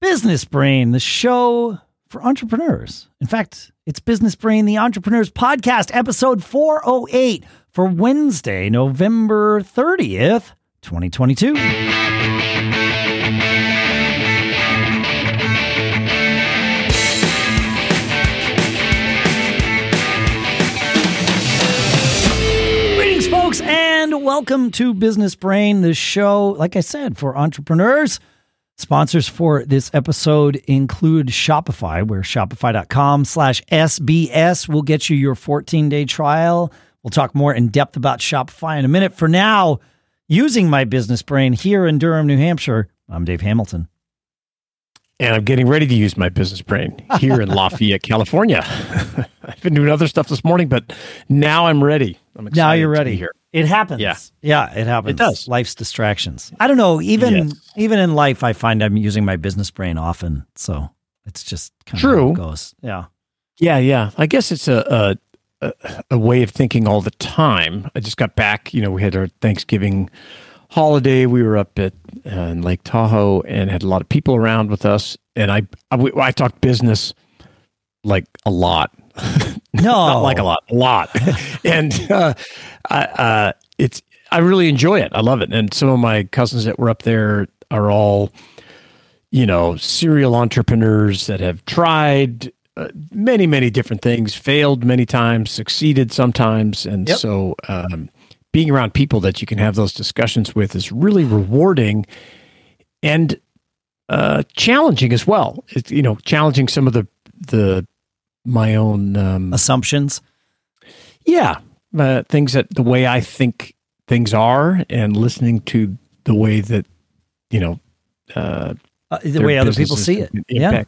Business Brain, the show for entrepreneurs. In fact, it's Business Brain, the Entrepreneurs Podcast, episode 408 for Wednesday, November 30th, 2022. Greetings, folks, and welcome to Business Brain, the show, like I said, for entrepreneurs. Sponsors for this episode include Shopify, where shopify.com slash SBS will get you your 14-day trial. We'll talk more in depth about Shopify in a minute. For now, using my business brain here in Durham, New Hampshire, I'm Dave Hamilton. And I'm getting ready to use my business brain here in Lafayette, California. I've been doing other stuff this morning, but now I'm ready. I'm excited now you're to ready. be here. It happens. Yeah. Yeah, it happens. It does. Life's distractions. I don't know. Even Yes. even in life, I find I'm using my business brain often. So it's just kind of how True. it goes. Yeah. Yeah, yeah. I guess it's a, a a way of thinking all the time. I just got back. You know, we had our Thanksgiving holiday. We were up at uh, in Lake Tahoe and had a lot of people around with us. And I I, we- I talked business like a lot. No. not like a lot, a lot. and uh, I, uh, it's I really enjoy it. I love it. And some of my cousins that were up there are all, you know, serial entrepreneurs that have tried uh, many, many different things, failed many times, succeeded sometimes, and Yep. so um, being around people that you can have those discussions with is really rewarding and uh, challenging as well. It's, you know, challenging some of the the my own um, Assumptions. yeah, uh, things that the way I think things are, and listening to the way that you know uh, Uh, the way other people see it. can Yeah.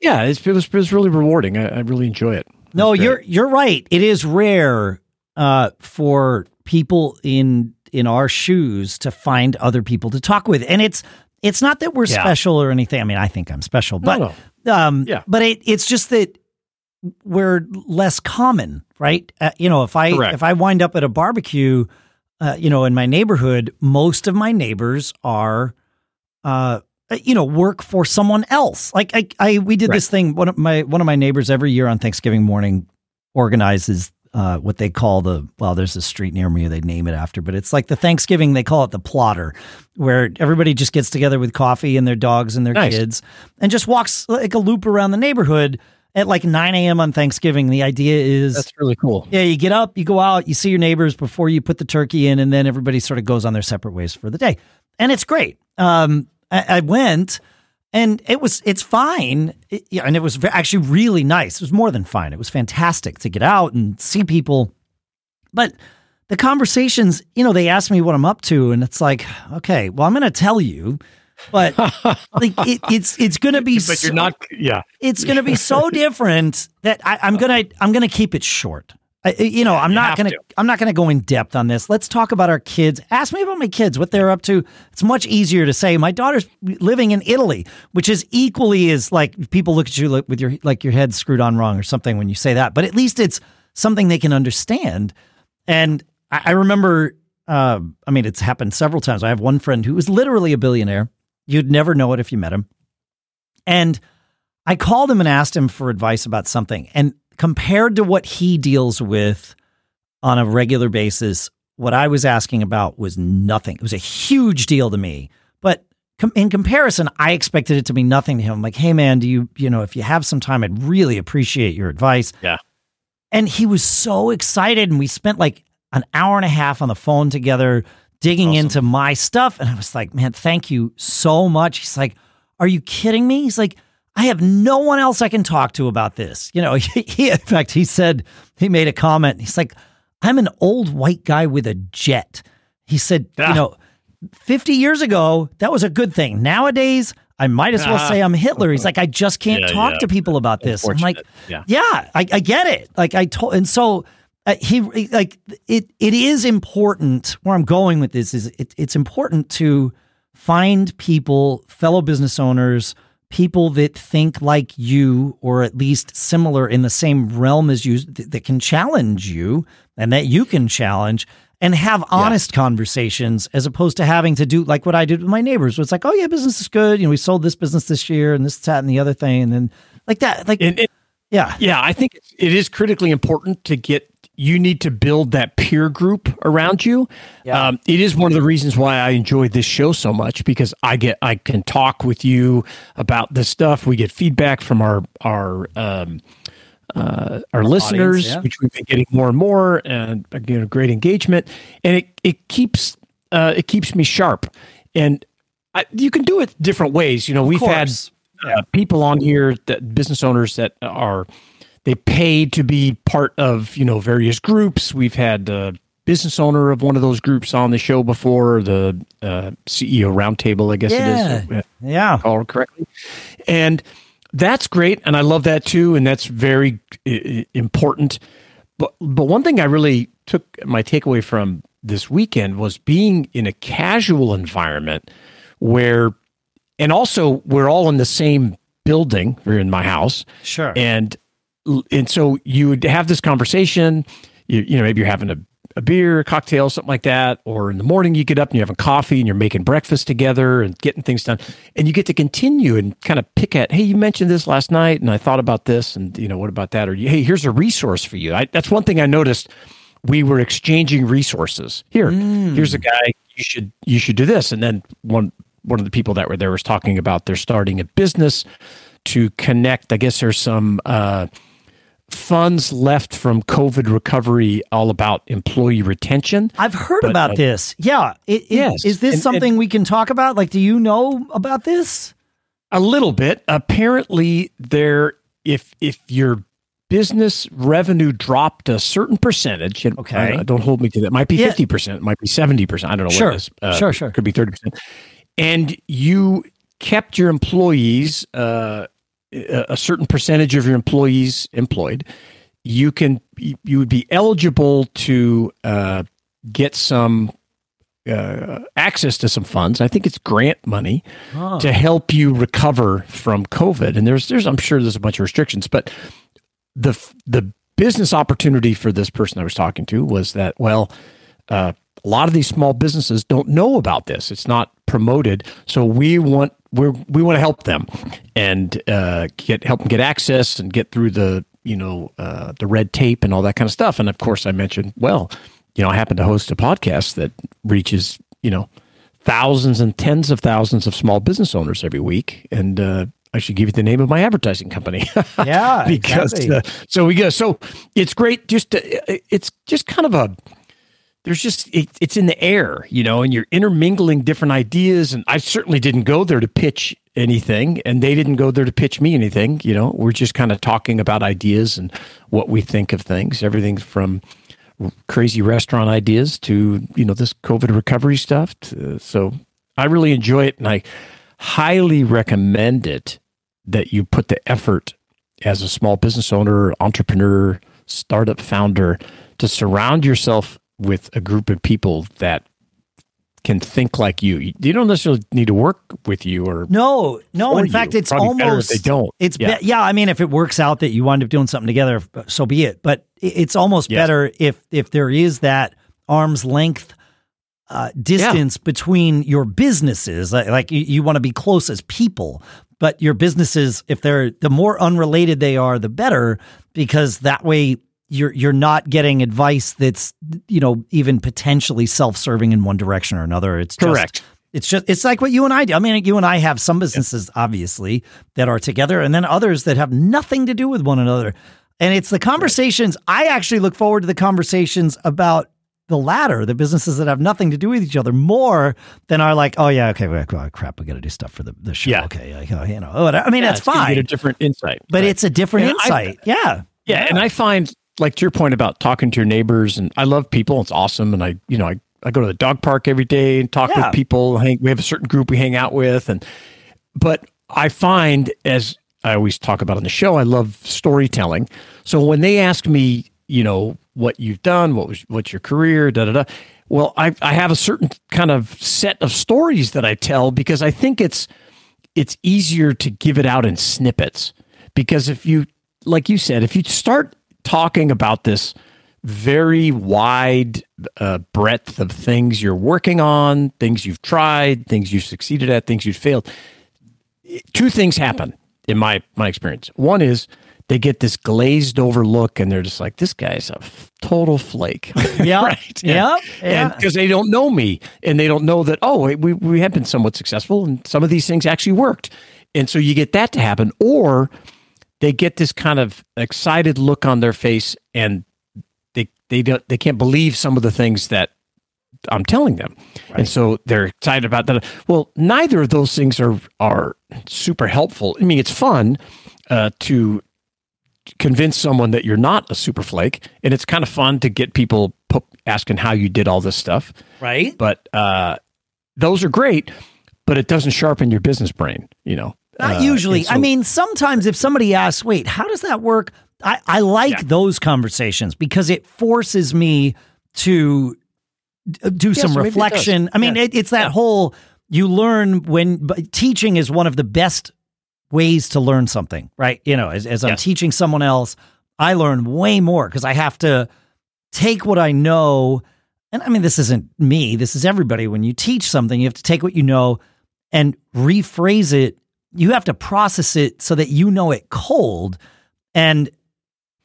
Yeah, it's, it, was, it was really rewarding. I, I really enjoy it. No, great. you're you're right. It is rare uh, for people in in our shoes to find other people to talk with, and it's it's not that we're Yeah. special or anything. I mean, I think I'm special, No, but no. um, Yeah. but it, it's just that we're less common, right? Uh, you know, if I Correct. if I wind up at a barbecue, uh, you know, in my neighborhood, most of my neighbors are, uh, you know, work for someone else. Like I, I we did this thing. One of my one of my neighbors every year on Thanksgiving morning organizes uh, what they call the well, there's a street near me they name it after, but it's like the Thanksgiving they call it the plotter, where everybody just gets together with coffee and their dogs and their Nice. kids and just walks like a loop around the neighborhood at like 9 a.m. on Thanksgiving. The idea is That's really cool. yeah, you get up, you go out, you see your neighbors before you put the turkey in, and then everybody sort of goes on their separate ways for the day, and it's great. Um, I, I went, and it was it's fine, It- yeah, and it was actually really nice. It was more than fine. It was fantastic to get out and see people, but the conversations, you know, they ask me what I'm up to, and it's like, okay, well, I'm going to tell you. But like it, it's it's gonna be But you're so- not. Yeah. it's going to be so different that I, I'm gonna I'm gonna keep it short. I, you know, I'm you not gonna to. I'm not gonna go in depth on this. Let's talk about our kids. Ask me about my kids, what they're up to. It's much easier to say my daughter's living in Italy, which is equally as like people look at you like, with your like your head screwed on wrong or something when you say that. But at least it's something they can understand. And I, I remember, uh, I mean, it's happened several times. I have one friend who was literally a billionaire. You'd never know it if you met him. And I called him and asked him for advice about something. And compared to what he deals with on a regular basis, what I was asking about was nothing. It was a huge deal to me. But com- in comparison, I expected it to be nothing to him. I'm like, hey, man, do you, you know, if you have some time, I'd really appreciate your advice. Yeah. And he was so excited. And we spent like an hour and a half on the phone together digging Awesome. into my stuff. And I was like, man, thank you so much. He's like, are you kidding me? He's like, I have no one else I can talk to about this. You know, he, he- in fact, he said, he made a comment. He's like, I'm an old white guy with a jet. He said, you Ah. know, 50 years ago, that was a good thing. Nowadays, I might as well Ah. say I'm Hitler. He's like, I just can't Yeah, talk yeah. to people about this. I'm like, yeah. yeah, I, I get it. Like I told, and so uh, he like it. It is important. Where I'm going with this is it, it's important to find people, fellow business owners, people that think like you, or at least similar in the same realm as you, th- that can challenge you and that you can challenge and have honest conversations as opposed to having to do like what I did with my neighbors. Where it's like, oh yeah, business is good. You know, we sold this business this year and this, that, and the other thing. And then like that, like, And, and yeah. yeah, I think it is critically important to get. You need to build that peer group around you. Yeah. Um, it is one of the reasons why I enjoy this show so much because I get I can talk with you about this stuff. We get feedback from our our um, uh, our listeners, yeah. which we've been getting more and more, and again, great engagement, and it it keeps uh, it keeps me sharp. And I, you can do it different ways. You know, we've had uh, people on here that business owners that are they pay to be part of you know various groups. We've had uh, business owner of one of those groups on the show before, the uh, CEO roundtable, I guess Yeah. it is. Yeah. Call it correctly, and that's great, and I love that too, and that's very i- important. But but one thing I really took my takeaway from this weekend was being in a casual environment where, and also we're all in the same building. We're in my house, Sure. and and so you would have this conversation. You you know maybe you're having a, a beer, a cocktail, something like that, or in the morning you get up and you're having coffee and you're making breakfast together and getting things done, and you get to continue and kind of pick at, hey, you mentioned this last night, and I thought about this, and you know what about that, or hey, here's a resource for you. I, that's one thing I noticed. We were exchanging resources. Here, here's a guy. You should you should do this, and then one one of the people that were there was talking about they're starting a business to connect. I guess there's some. Uh, funds left from COVID recovery all about employee retention. I've heard But, about uh, this. Yeah. It, it- Yes. Is this And- something we can talk about? Like, do you know about this? A little bit. Apparently, there if if your business revenue dropped a certain percentage, and Okay. uh, don't hold me to that. It might be Yeah. fifty percent, might be seventy percent. I don't know Sure. what it is. Uh, Sure, sure. Could be thirty percent. And you kept your employees, uh, a certain percentage of your employees employed. You can you would be eligible to uh, get some uh, access to some funds. I think it's grant money to help you recover from COVID. And there's there's I'm sure there's a bunch of restrictions, but the the business opportunity for this person I was talking to was that well, uh, a lot of these small businesses don't know about this. It's not promoted, so we want we we want to help them and uh, get help them get access and get through the you know uh, the red tape and all that kind of stuff. And of course, I mentioned well, you know, I happen to host a podcast that reaches you know thousands and tens of thousands of small business owners every week, and uh, I should give you the name of my advertising company. Yeah, because exactly. uh, so we go. So it's great. Just to, it's just kind of a there's just it, it's in the air, you know, and you're intermingling different ideas. And I certainly didn't go there to pitch anything, and they didn't go there to pitch me anything. You know, we're just kind of talking about ideas and what we think of things. Everything from crazy restaurant ideas to you know this COVID recovery stuff. To, so I really enjoy it, and I highly recommend it that you put the effort as a small business owner, entrepreneur, startup founder to surround yourself with a group of people that can think like you. You don't necessarily need to work with you or No, no. In you. fact, it's Probably almost they don't. It's Yeah. yeah. yeah. I mean, if it works out that you wind up doing something together, so be it. But it's almost Yes. better if if there is that arm's length uh, distance between your businesses. Like, like you, you want to be close as people, but your businesses, if they're the more unrelated they are, the better, because that way you're you're not getting advice that's you know even potentially self-serving in one direction or another. It's just, Correct. It's just it's like what you and I do. I mean, you and I have some businesses obviously that are together, and then others that have nothing to do with one another. And it's the conversations. I actually look forward to the conversations about the latter, the businesses that have nothing to do with each other, more than are like, oh yeah, okay, well, crap, we got to do stuff for the, the show. Yeah. Okay, like, oh, you know, oh, I mean, Yeah, that's fine, Get a different insight, but Right. it's a different And I- insight. yeah, Yeah, and I find like to your point about talking to your neighbors, and I love people. It's awesome, and I, you know, I, I go to the dog park every day and talk Yeah. with people. Hang, we have a certain group we hang out with, and but I find as I always talk about on the show, I love storytelling. So when they ask me, you know, what you've done, what was what's your career, da da da. Well, I I have a certain kind of set of stories that I tell because I think it's it's easier to give it out in snippets because if you like you said if you start talking about this very wide uh, breadth of things you're working on, things you've tried, things you've succeeded at, things you've failed. Two things happen in my my experience. One is they get this glazed over look and they're just like, this guy's a f- total flake. Yeah. right. Yeah. And Yeah. because they don't know me and they don't know that, oh, we, we have been somewhat successful and some of these things actually worked. And so you get that to happen. Or they get this kind of excited look on their face and they, they don't, they can't believe some of the things that I'm telling them. And so they're excited about that. Well, neither of those things are, are super helpful. I mean, it's fun uh, to convince someone that you're not a super flake and it's kind of fun to get people po- asking how you did all this stuff Right. but uh, those are great but it doesn't sharpen your business brain you know Not Uh, usually. so- I mean, sometimes if somebody asks, wait, how does that work? I, I like Yeah. those conversations because it forces me to d- do some so maybe it does. reflection. I mean, Yeah. it, it's that whole you learn when but teaching is one of the best ways to learn something, right? You know, as, as I'm Yes. teaching someone else, I learn way more because I have to take what I know. And I mean, this isn't me, this is everybody. When you teach something, you have to take what you know and rephrase it. You have to process it so that you know it cold. And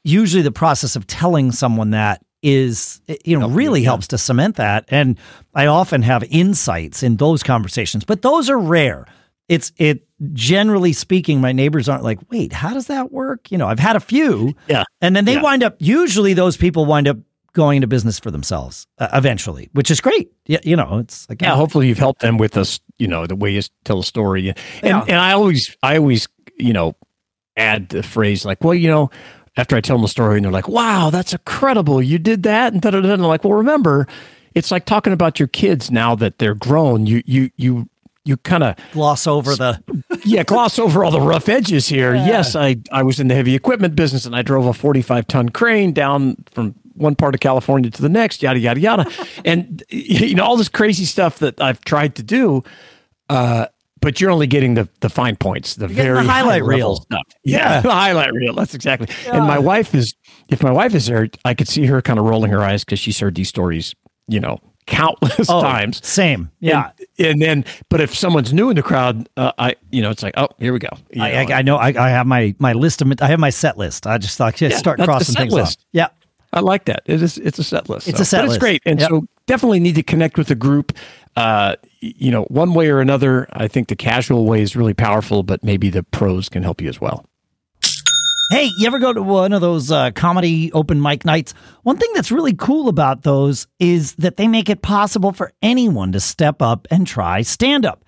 usually the process of telling someone that is, you know, Help you, really yeah. helps to cement that. And I often have insights in those conversations, but those are rare. It's it generally speaking, my neighbors aren't like, wait, how does that work? You know, I've had a few. Yeah. And then they Yeah. wind up, usually those people wind up going into business for themselves uh, eventually, which is great. Yeah, you know, it's like, yeah hopefully you've helped them with us you know the way you tell a story and Yeah. and i always i always you know add the phrase like well you know after i tell them the story and they're like wow that's incredible you did that and da, da, da. and i'm like well remember it's like talking about your kids now that they're grown you you you you kind of gloss over the, yeah gloss over all the rough edges here yes i i was in the heavy equipment business and i drove a 45 ton crane down from one part of california to the next yada yada yada and you know all this crazy stuff that i've tried to do uh but you're only getting the the fine points the getting the very highlight reel. stuff Yeah. yeah, the highlight reel that's exactly and my wife is if my wife is there i could see her kind of rolling her eyes because she's heard these stories you know countless oh, times Same. Yeah. and, and then, but if someone's new in the crowd, uh, I, you know, it's like, oh, here we go. I, know, I, I know. I, I have my my list of. I have my set list. I just thought just Yeah, start crossing things list. off. Yeah. I like that. It is, it's a set list. It's so. a set but list. It's great. And Yep. so definitely need to connect with the group. Uh, you know, one way or another, I think the casual way is really powerful, but maybe the pros can help you as well. Hey, you ever go to one of those uh, comedy open mic nights? One thing that's really cool about those is that they make it possible for anyone to step up and try stand up.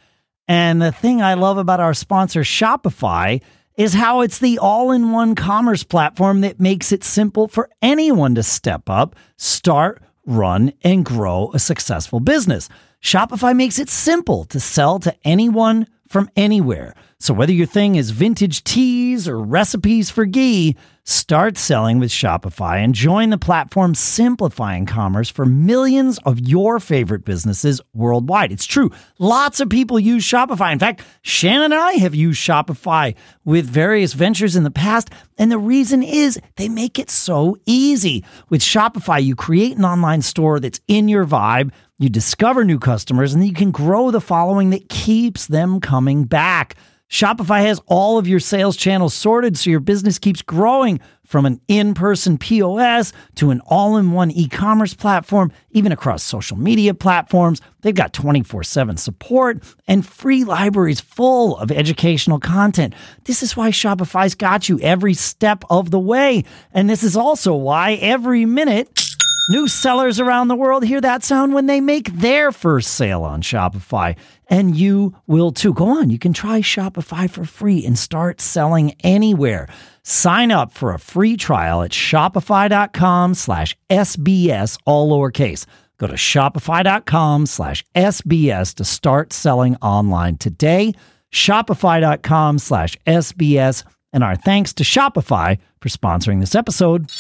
And the thing I love about our sponsor, Shopify, is how it's the all in one commerce platform that makes it simple for anyone to step up, start, run, and grow a successful business. Shopify makes it simple to sell to anyone from anywhere. So whether your thing is vintage teas or recipes for ghee, start selling with Shopify and join the platform simplifying commerce for millions of your favorite businesses worldwide. It's true. Lots of people use Shopify. In fact, Shannon and I have used Shopify with various ventures in the past, and the reason is they make it so easy. With Shopify, you create an online store that's in your vibe, you discover new customers, and you can grow the following that keeps them coming back. Shopify has all of your sales channels sorted so your business keeps growing from an in person POS to an all in one e commerce platform, even across social media platforms. They've got 24 7 support and free libraries full of educational content. This is why Shopify's got you every step of the way. And this is also why every minute, New sellers around the world hear that sound when they make their first sale on Shopify. And you will too. Go on, you can try Shopify for free and start selling anywhere. Sign up for a free trial at shopify.com slash SBS, all lowercase. Go to shopify.com slash SBS to start selling online today. Shopify.com slash SBS. And our thanks to Shopify for sponsoring this episode.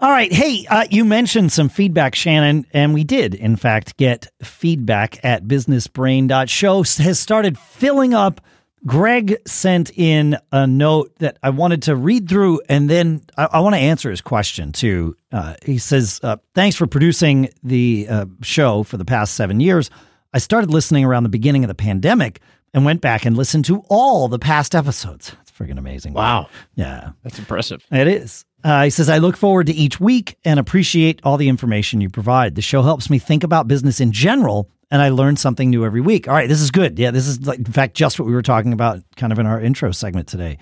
All right. Hey, uh, you mentioned some feedback, Shannon, and we did, in fact, get feedback at businessbrain.show has started filling up Greg sent in a note that I wanted to read through, and then I, I want to answer his question too. Uh, he says, uh, "Thanks for producing the uh, show for the past seven years. I started listening around the beginning of the pandemic and went back and listened to all the past episodes. It's freaking amazing. Wow. Yeah, That's impressive. it is. Uh, he says, I look forward to each week and appreciate all the information you provide. The show helps me think about business in general, and I learn something new every week. All right, this is good. Yeah, this is, like, in fact, just what we were talking about kind of in our intro segment today.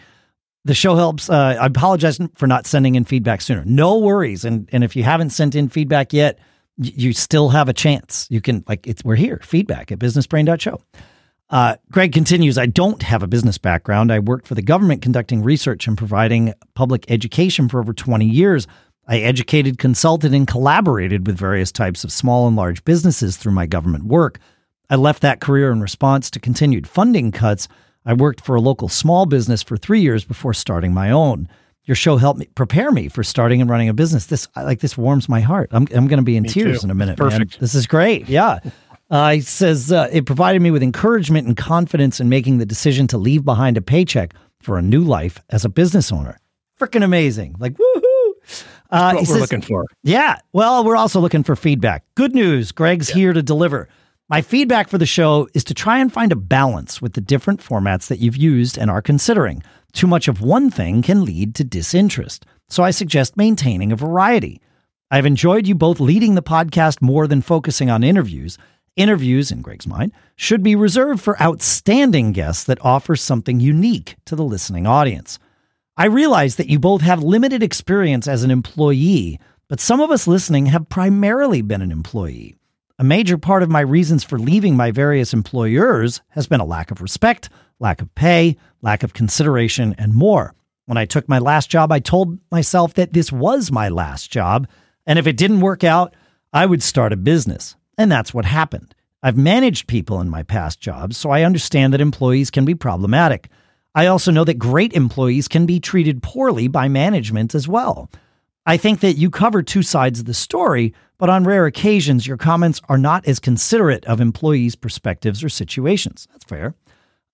The show helps. Uh, I apologize for not sending in feedback sooner. No worries. And, and if you haven't sent in feedback yet, you still have a chance. You can, like, it's, we're here, feedback at businessbrain.show. Uh, Greg continues, I don't have a business background. I worked for the government conducting research and providing public education for over 20 years. I educated, consulted, and collaborated with various types of small and large businesses through my government work. I left that career in response to continued funding cuts. I worked for a local small business for three years before starting my own. Your show helped me prepare me for starting and running a business. This like this warms my heart. I'm I'm going to be in tears too. in a minute. It's man. perfect. This is great. Yeah. Uh, he says uh, it provided me with encouragement and confidence in making the decision to leave behind a paycheck for a new life as a business owner. Freaking amazing! Like woohoo! Uh, What we're says- looking for. yeah. Well, we're also looking for feedback. Good news. Greg's here to deliver. My feedback for the show is to try and find a balance with the different formats that you've used and are considering. Too much of one thing can lead to disinterest. So I suggest maintaining a variety. I've enjoyed you both leading the podcast more than focusing on interviews. Interviews, in Greg's mind, should be reserved for outstanding guests that offer something unique to the listening audience. I realize that you both have limited experience as an employee, but some of us listening have primarily been an employee. A major part of my reasons for leaving my various employers has been a lack of respect, lack of pay, lack of consideration, and more. When I took my last job, I told myself that this was my last job, and if it didn't work out, I would start a business. And that's what happened. I've managed people in my past jobs, so I understand that employees can be problematic. I also know that great employees can be treated poorly by management as well. I think that you cover two sides of the story, but on rare occasions, your comments are not as considerate of employees' perspectives or situations. That's fair.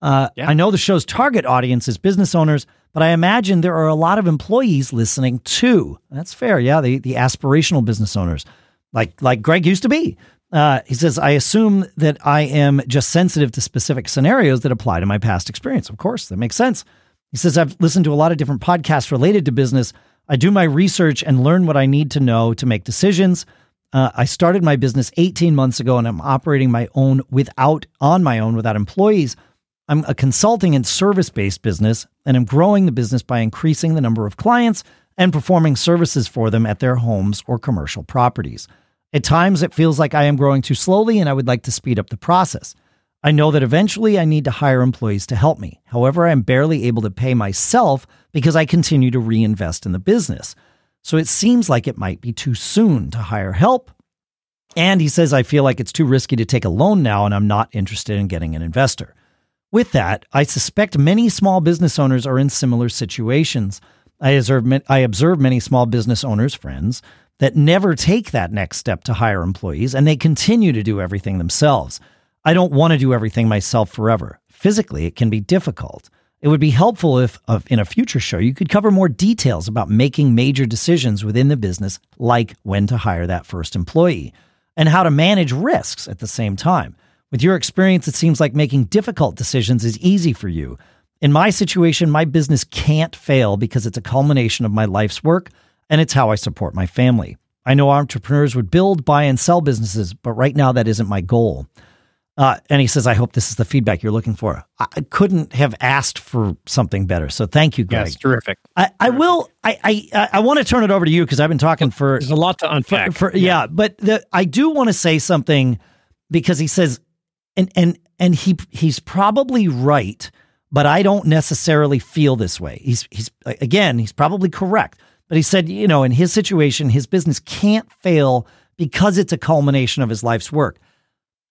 Uh, Yeah. I know the show's target audience is business owners, but I imagine there are a lot of employees listening too. That's fair. Yeah, the, the aspirational business owners, like like Greg used to be. Uh, he says, I assume that I am just sensitive to specific scenarios that apply to my past experience. Of course, that makes sense. He says, I've listened to a lot of different podcasts related to business. I do my research and learn what I need to know to make decisions. Uh, I started my business 18 months ago and I'm operating my own without, on my own, without employees. I'm a consulting and service based business, and I'm growing the business by increasing the number of clients and performing services for them at their homes or commercial properties. At times, it feels like I am growing too slowly, and I would like to speed up the process. I know that eventually I need to hire employees to help me. However, I am barely able to pay myself because I continue to reinvest in the business. So it seems like it might be too soon to hire help. And he says, I feel like it's too risky to take a loan now, and I'm not interested in getting an investor. With that, I suspect many small business owners are in similar situations. I observe, I observe many small business owners, friends, that never take that next step to hire employees and they continue to do everything themselves. I don't want to do everything myself forever. Physically, it can be difficult. It would be helpful if, of, in a future show, you could cover more details about making major decisions within the business, like when to hire that first employee and how to manage risks at the same time. With your experience, it seems like making difficult decisions is easy for you. In my situation, my business can't fail because it's a culmination of my life's work and it's how I support my family. I know entrepreneurs would build, buy, and sell businesses, but right now that isn't my goal. Uh, and he says, I hope this is the feedback you're looking for. I couldn't have asked for something better. So thank you, Greg. Yes, terrific. I, I will. I I, I want to turn it over to you because I've been talking for There's a lot to unpack. for, yeah. but the, I do want to say something because he says, and and and he he's probably right, but I don't necessarily feel this way. He's he's again, he's probably correct, but he said, you know, in his situation, his business can't fail because it's a culmination of his life's work.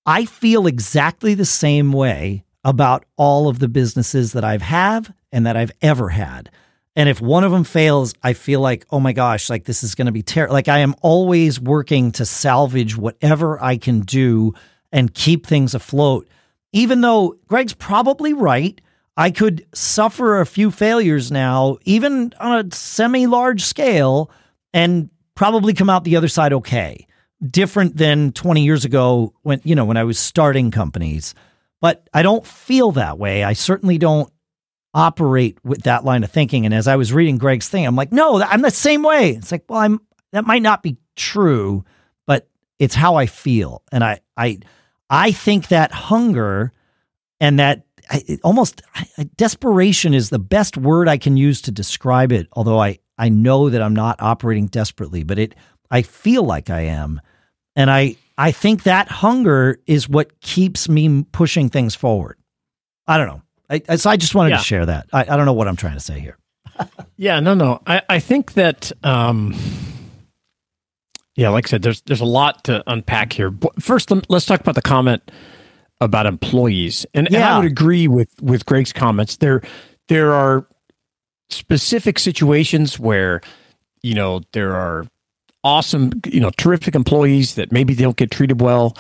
I feel exactly the same way about all of the businesses that I've have and that I've ever had. And if one of them fails, I feel like, oh my gosh, like this is going to be terrible. Like I am always working to salvage whatever I can do and keep things afloat. Even though Greg's probably right, I could suffer a few failures now, even on a semi large scale, and probably come out the other side okay. Different than 20 years ago when, you know, when I was starting companies. But I don't feel that way. I certainly don't operate with that line of thinking. And as I was reading Greg's thing, I'm like, no, I'm the same way. It's like, well, I'm that might not be true, but it's how I feel. And I I I think that hunger and that I, almost I, desperation is the best word I can use to describe it. Although I I know that I'm not operating desperately, but it I feel like I am, and I I think that hunger is what keeps me pushing things forward. I don't know. I, so I just wanted yeah. to share that. I, I don't know what I'm trying to say here. yeah, no, no. I, I think that, um, yeah, like I said, there's there's a lot to unpack here. First, let's talk about the comment about employees, and, yeah. and I would agree with with Greg's comments. There there are specific situations where you know there are awesome, you know, terrific employees that maybe they don't get treated well,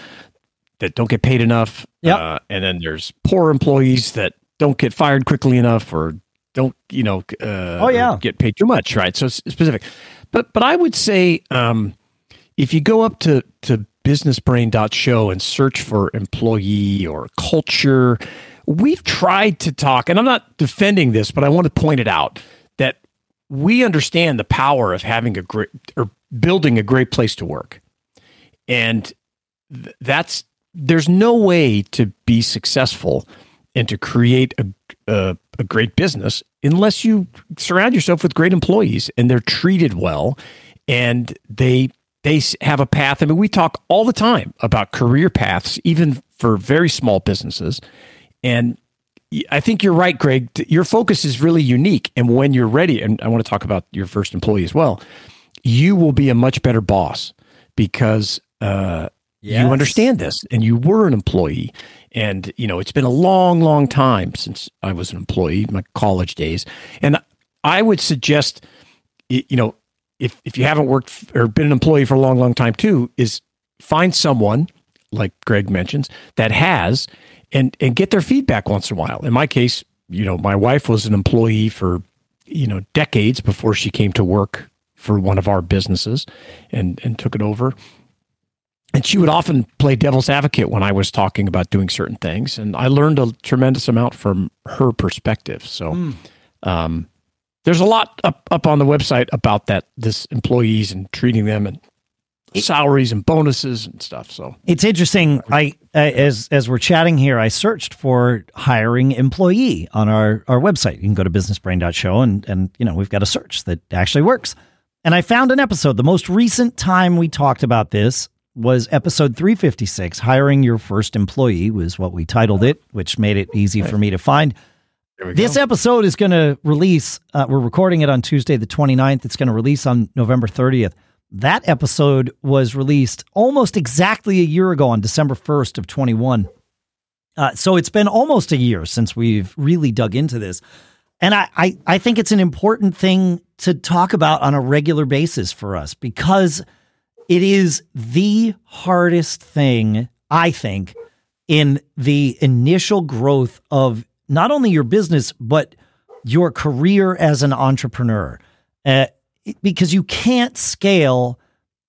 that don't get paid enough. Yeah. Uh, and then there's poor employees that don't get fired quickly enough or don't, you know, uh, oh, yeah. get paid too much. Right. So specific. But, but I would say, um, if you go up to, to businessbrain.show and search for employee or culture, we've tried to talk, and I'm not defending this, but I want to point it out that we understand the power of having a great or building a great place to work. And th- that's there's no way to be successful and to create a, a, a great business unless you surround yourself with great employees and they're treated well and they they have a path. I mean, we talk all the time about career paths, even for very small businesses. And I think you're right, Greg. Your focus is really unique. And when you're ready, and I want to talk about your first employee as well, you will be a much better boss because uh, yes. you understand this and you were an employee. And, you know, it's been a long, long time since I was an employee, my college days. And I would suggest, you know, if, if you haven't worked or been an employee for a long, long time too, is find someone like Greg mentions that has and and get their feedback once in a while. In my case, you know, my wife was an employee for you know decades before she came to work for one of our businesses and and took it over. And she would often play devil's advocate when I was talking about doing certain things, and I learned a tremendous amount from her perspective. So, mm. um, there's a lot up up on the website about that this employees and treating them and salaries and bonuses and stuff. So it's interesting. I as as we're chatting here, I searched for hiring employee on our our website. You can go to businessbrain.show and and you know we've got a search that actually works. And I found an episode. The most recent time we talked about this was episode 356. Hiring your first employee was what we titled it, which made it easy for me to find. This go. episode is going to release. Uh, we're recording it on Tuesday, the 29th. It's going to release on November 30th. That episode was released almost exactly a year ago on December 1st of 21. Uh, so it's been almost a year since we've really dug into this. And I, I, I think it's an important thing to talk about on a regular basis for us because it is the hardest thing, I think, in the initial growth of not only your business, but your career as an entrepreneur. Uh, because you can't scale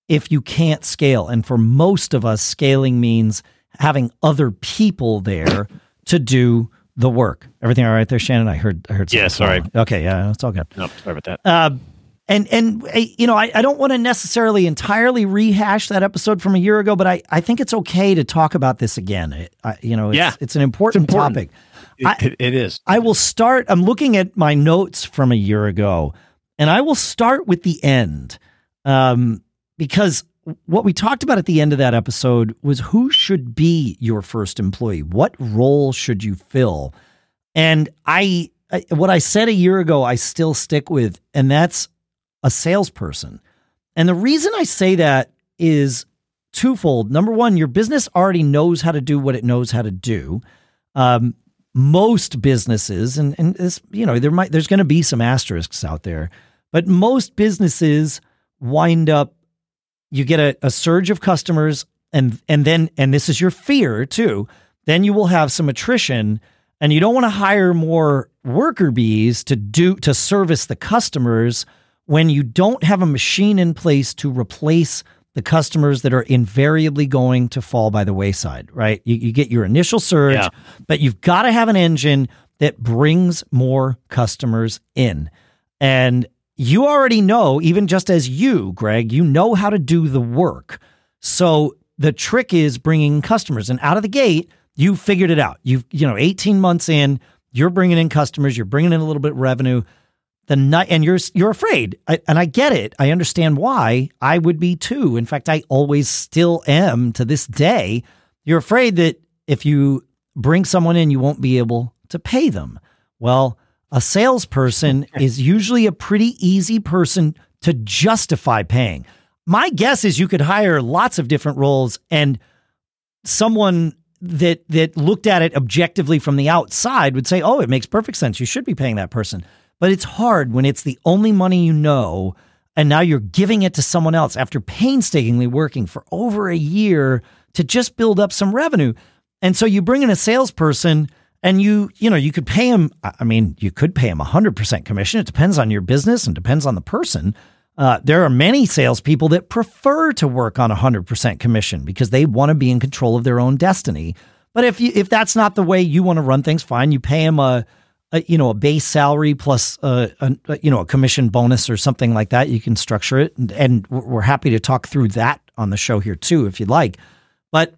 if you can't scale. And for most of us, scaling means having other people there to do the work. Everything all right there, Shannon? I heard. I heard. Yeah, sorry. Okay, yeah, it's all good. No, sorry about that. Uh, and and you know, I, I don't want to necessarily entirely rehash that episode from a year ago, but I, I think it's okay to talk about this again. It, I, you know, it's, yeah, it's an important, it's important. topic. It, I, it is. I will start. I'm looking at my notes from a year ago, and I will start with the end um, because what we talked about at the end of that episode was who should be your first employee? What role should you fill? And I, I what I said a year ago, I still stick with, and that's a salesperson. And the reason I say that is twofold. Number one, your business already knows how to do what it knows how to do. Um, most businesses, and and this, you know, there might there's going to be some asterisks out there, but most businesses wind up. You get a, a surge of customers, and and then and this is your fear too. Then you will have some attrition, and you don't want to hire more worker bees to do to service the customers when you don't have a machine in place to replace the customers that are invariably going to fall by the wayside, right? You, you get your initial surge, Yeah. but you've got to have an engine that brings more customers in. And you already know, even just as you, Greg, you know how to do the work. So the trick is bringing customers. And out of the gate, you figured it out. You've, you know, 18 months in, you're bringing in customers, you're bringing in a little bit of revenue. The night, and you're you're afraid, I, and I get it. I understand why. I would be too. In fact, I always still am to this day. You're afraid that if you bring someone in, you won't be able to pay them. Well, a salesperson is usually a pretty easy person to justify paying. My guess is you could hire lots of different roles and someone that that looked at it objectively from the outside would say, "Oh, it makes perfect sense. You should be paying that person." But it's hard when it's the only money you know and now you're giving it to someone else after painstakingly working for over a year to just build up some revenue. And so you bring in a salesperson and you, you know, you could pay him. I mean, you could pay him 100% commission. It depends on your business and depends on the person. Uh, there are many salespeople that prefer to work on 100% commission because they want to be in control of their own destiny. But if you, if that's not the way you want to run things, fine. You pay him a, a you know a base salary plus uh, a, a, uh, you know a commission bonus or something like that. You can structure it, and, and we're happy to talk through that on the show here too if you'd like. But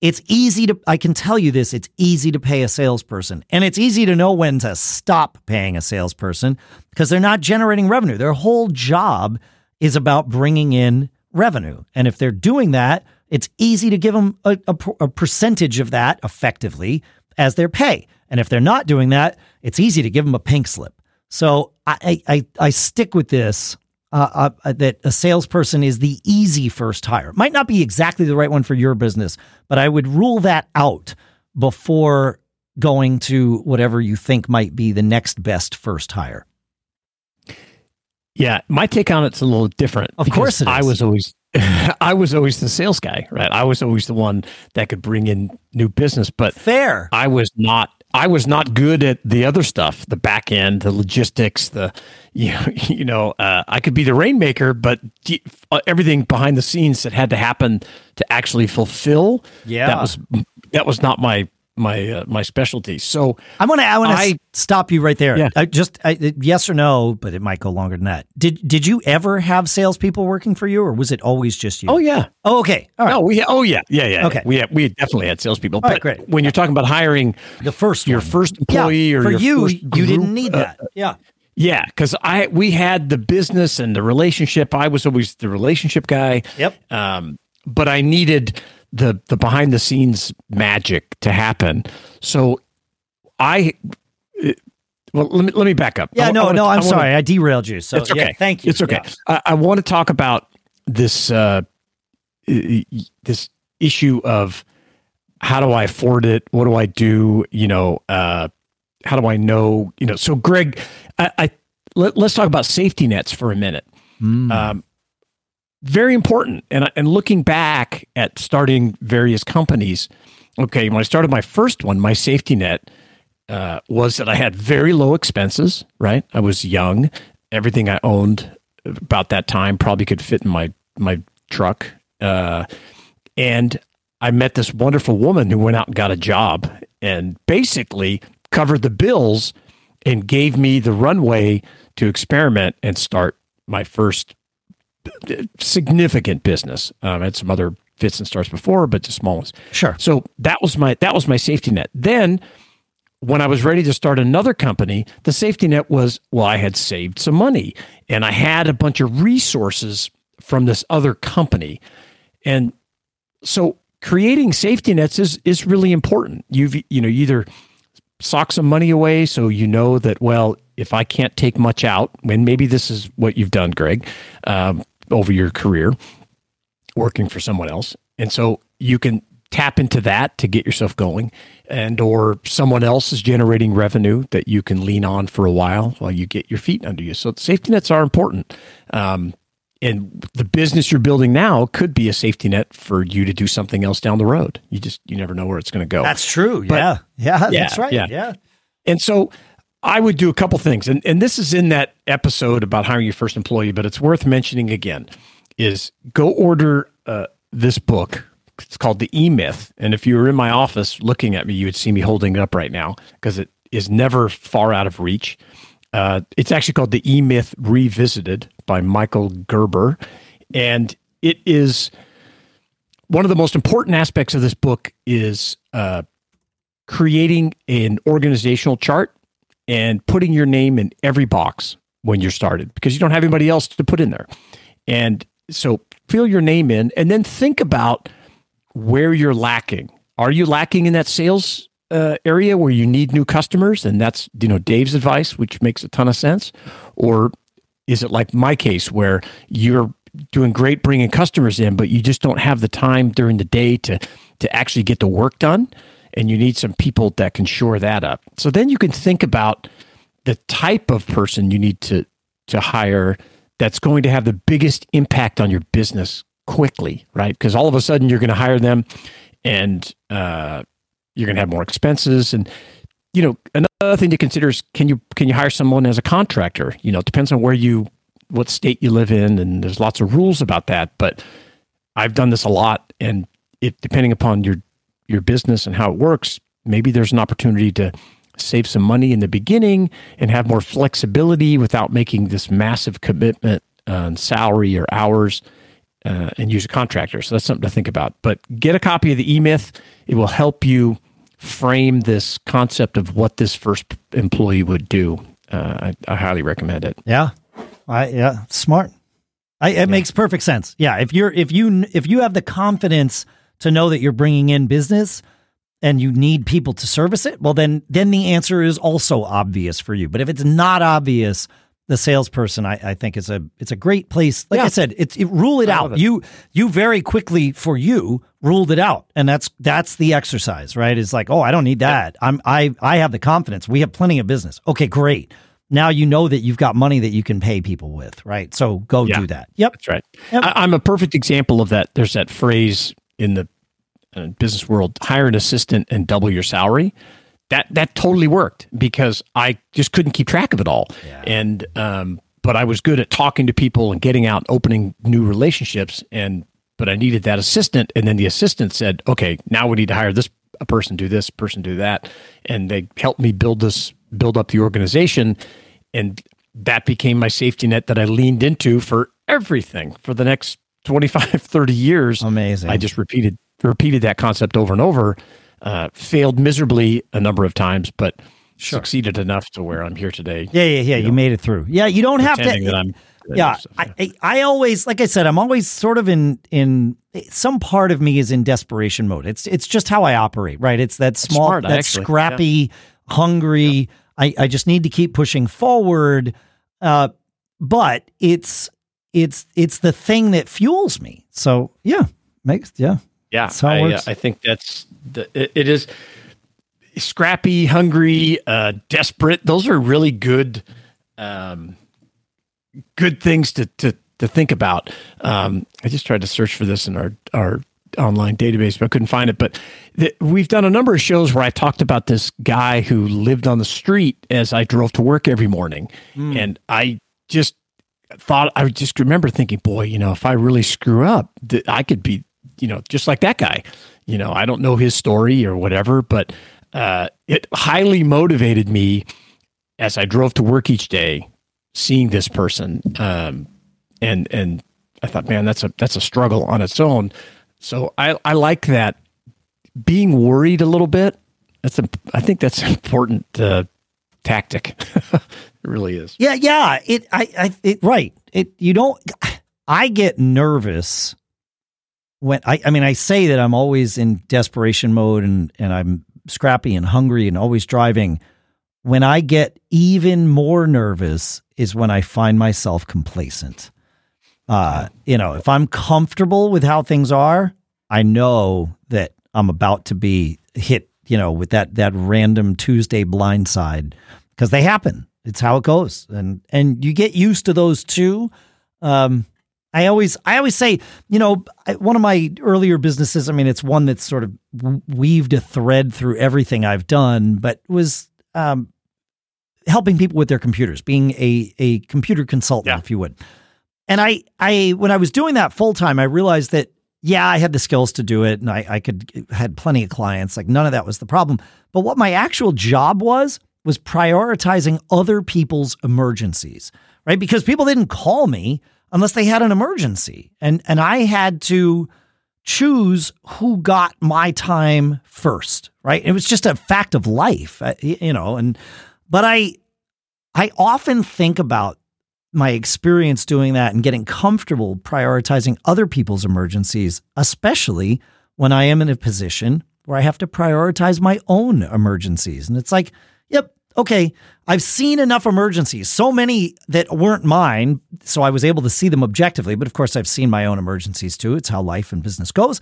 it's easy to I can tell you this, it's easy to pay a salesperson. And it's easy to know when to stop paying a salesperson because they're not generating revenue. Their whole job is about bringing in revenue. And if they're doing that, it's easy to give them a, a, a percentage of that effectively as their pay. And if they're not doing that, it's easy to give them a pink slip. So I I, I stick with this uh, uh, that a salesperson is the easy first hire. Might not be exactly the right one for your business, but I would rule that out before going to whatever you think might be the next best first hire. Yeah, my take on it's a little different. Of course I was always I was always the sales guy, right? I was always the one that could bring in new business, but Fair. I was not I was not good at the other stuff, the back end, the logistics, the you know, you know uh, I could be the rainmaker, but d- uh, everything behind the scenes that had to happen to actually fulfill, Yeah. that was that was not my my uh, my specialty. So I'm gonna I want to stop you right there. Yeah. I just I, yes or no, but it might go longer than that. Did did you ever have salespeople working for you, or was it always just you? oh yeah, Oh, okay. All right. no, we oh yeah, yeah, yeah. Okay. we we definitely had salespeople. All right, but great. when you're talking about hiring the first your one. first yeah, employee or for your you, you didn't need uh, that. yeah. Yeah, because I we had the business and the relationship. I was always the relationship guy. Yep. Um, but I needed the the behind the scenes magic to happen. So I well let me let me back up. Yeah. I- I no, wanna- no. I I'm wanna- sorry. I derailed you. So It's okay. yeah, thank you. It's okay. Yeah. I, I want to talk about this uh, i- i- this issue of how do I afford it? What do I do? You know, uh, how do I know? You know, so Greg, I, I let, let's talk about safety nets for a minute. Mm. Um, very important. And and looking back at starting various companies, okay, when I started my first one, my safety net uh, was that I had very low expenses. Right, I was young. Everything I owned about that time probably could fit in my my truck. Uh, and I met this wonderful woman who went out and got a job and basically covered the bills and gave me the runway to experiment and start my first significant business. Um, I had some other fits and starts before, but just small ones. Sure. So that was my that was my safety net. Then when I was ready to start another company, the safety net was well, I had saved some money and I had a bunch of resources from this other company. And so creating safety nets is is really important. You've you know, you either sock some money away so you know that well, if I can't take much out, when maybe this is what you've done, Greg, um, over your career, working for someone else, and so you can tap into that to get yourself going, and or someone else is generating revenue that you can lean on for a while while you get your feet under you. So safety nets are important. Um, and the business you're building now could be a safety net for you to do something else down the road. You just you never know where it's going to go. That's true. Yeah. yeah. Yeah, that's right. Yeah. yeah. And so I would do a couple things. And and this is in that episode about hiring your first employee, but it's worth mentioning again is go order uh, this book. It's called The E Myth. And if you were in my office looking at me, you would see me holding it up right now because it is never far out of reach. Uh, it's actually called The E Myth Revisited by Michael Gerber. And it is one of the most important aspects of this book is uh, creating an organizational chart and putting your name in every box when you're started because you don't have anybody else to put in there. And so fill your name in and then think about where you're lacking. Are you lacking in that sales uh, area where you need new customers? And that's, you know, Dave's advice, which makes a ton of sense. Or is it like my case where you're doing great bringing customers in, but you just don't have the time during the day to, to actually get the work done? And you need some people that can shore that up. So then you can think about the type of person you need to, to hire that's going to have the biggest impact on your business quickly, right? Because all of a sudden you're going to hire them and uh, you're going to have more expenses. And, you know, another thing to consider is can you can you hire someone as a contractor? You know, it depends on where you what state you live in and there's lots of rules about that. But I've done this a lot and it depending upon your your business and how it works, maybe there's an opportunity to save some money in the beginning and have more flexibility without making this massive commitment on salary or hours uh, and use a contractor. So that's something to think about. But get a copy of the E Myth. It will help you frame this concept of what this first employee would do. Uh, I, I, highly recommend it. Yeah, I yeah, smart. I, it yeah. makes perfect sense. Yeah, if you're if you if you have the confidence to know that you're bringing in business, and you need people to service it, well then then the answer is also obvious for you. But if it's not obvious, the salesperson I, I think is a it's a great place. Like yeah. I said, it's it, rule it I out. It. You you very quickly for you ruled it out, and that's that's the exercise, right? It's like, oh, I don't need that. I'm I I have the confidence. We have plenty of business. Okay, great. Now you know that you've got money that you can pay people with, right? So go yeah, do that. Yep, that's right. Yep. I, I'm a perfect example of that. There's that phrase in the uh, business world, hire an assistant and double your salary. That that totally worked because I just couldn't keep track of it all, yeah. and um, but I was good at talking to people and getting out, opening new relationships, and but I needed that assistant, and then the assistant said, "Okay, now we need to hire this a person, do this person, do that," and they helped me build this, build up the organization, and that became my safety net that I leaned into for everything for the next 25, 30 years. Amazing. I just repeated repeated that concept over and over, uh, failed miserably a number of times, but sure. succeeded enough to where I'm here today. Yeah, yeah, yeah. You, know, you made it through. Yeah, you don't have to. That I'm, yeah, stuff, yeah. I, I always, like I said, I'm always sort of in in some part of me is in desperation mode. It's it's just how I operate, right? It's that small, smart, that actually. scrappy, yeah. hungry. Yeah. I I just need to keep pushing forward. Uh, but it's it's it's the thing that fuels me. So yeah, makes yeah. Yeah, I, uh, I, think that's the, it, it is scrappy, hungry, uh, desperate. Those are really good, um, good things to to to think about. Um, I just tried to search for this in our our online database, but I couldn't find it. But th- we've done a number of shows where I talked about this guy who lived on the street as I drove to work every morning, mm. and I just thought I just remember thinking, boy, you know, if I really screw up, I could be you know, just like that guy. You know, I don't know his story or whatever, but uh, it highly motivated me as I drove to work each day, seeing this person, um, and and I thought, man, that's a that's a struggle on its own. So I I like that being worried a little bit. That's a I think that's important uh, tactic. it really is. Yeah, yeah. It I I it right. It you don't. I get nervous when I, I mean, I say that I'm always in desperation mode and, and I'm scrappy and hungry and always driving. When I get even more nervous is when I find myself complacent. Uh, you know, if I'm comfortable with how things are, I know that I'm about to be hit, you know, with that that random Tuesday blindside because they happen. It's how it goes, and and you get used to those too. Um, I always, I always say, you know, one of my earlier businesses. I mean, it's one that's sort of weaved a thread through everything I've done, but was um, helping people with their computers, being a a computer consultant, yeah. if you would. And I, I, when I was doing that full time, I realized that yeah, I had the skills to do it, and I, I could had plenty of clients. Like none of that was the problem. But what my actual job was was prioritizing other people's emergencies, right? Because people didn't call me unless they had an emergency. And and I had to choose who got my time first, right? It was just a fact of life, uh, you know, and but I I often think about my experience doing that and getting comfortable prioritizing other people's emergencies, especially when I am in a position where I have to prioritize my own emergencies. And it's like, yep, okay, I've seen enough emergencies, so many that weren't mine, so I was able to see them objectively. But of course, I've seen my own emergencies too. It's how life and business goes,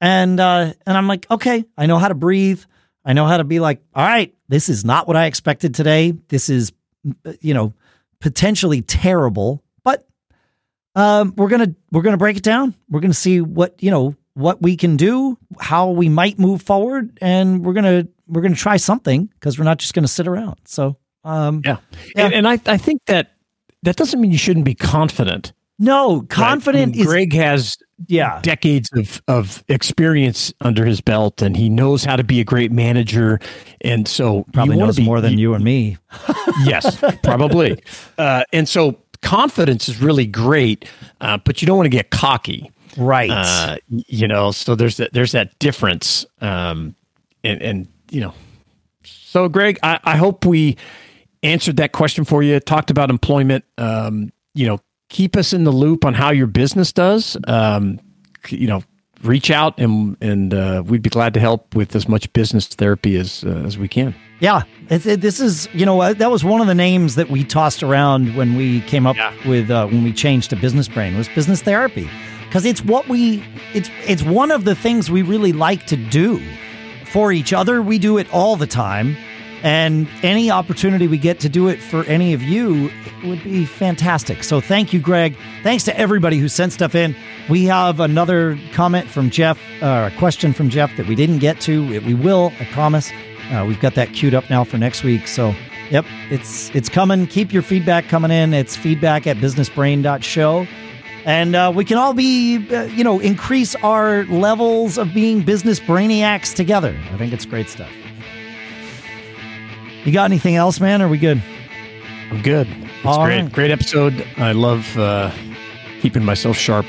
and uh, and I'm like, okay, I know how to breathe. I know how to be like, all right, this is not what I expected today. This is, you know, potentially terrible, but um, we're gonna we're gonna break it down. We're gonna see what you know what we can do, how we might move forward, and we're gonna we're gonna try something because we're not just gonna sit around. So um, yeah, yeah. And, and, I I think that that doesn't mean you shouldn't be confident. No, confident right? I mean, Greg has yeah decades of of experience under his belt, and he knows how to be a great manager. And so probably knows be, more than you, you and me. yes, probably. Uh, and so confidence is really great, uh, but you don't want to get cocky right? Uh, you know, so there's that there's that difference, um, and and you know, so Greg, I, I hope we answered that question for you. Talked about employment. Um, you know, keep us in the loop on how your business does. Um, you know, reach out and and uh, we'd be glad to help with as much business therapy as uh, as we can. Yeah, it, it, this is you know that was one of the names that we tossed around when we came up yeah. with uh, when we changed to Business Brain was business therapy because it's what we it's it's one of the things we really like to do for each other. We do it all the time. And any opportunity we get to do it for any of you would be fantastic. So thank you, Greg. Thanks to everybody who sent stuff in. We have another comment from Jeff, uh, a question from Jeff that we didn't get to. We will, I promise. Uh, we've got that queued up now for next week. So, yep, it's it's coming. Keep your feedback coming in. It's feedback at businessbrain.show and uh, we can all be, uh, you know, increase our levels of being business brainiacs together. I think it's great stuff. You got anything else, man? Are we good? I'm good. It's all great. Right. Great episode. I love uh, keeping myself sharp.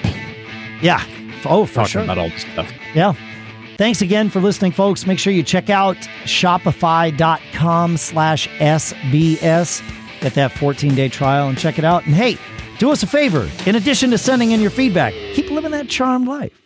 Yeah. Oh, for Talking sure. about all this stuff. Yeah. Thanks again for listening, folks. Make sure you check out shopify.com slash SBS. Get that 14 day trial and check it out. And hey, do us a favor. In addition to sending in your feedback, keep living that charmed life.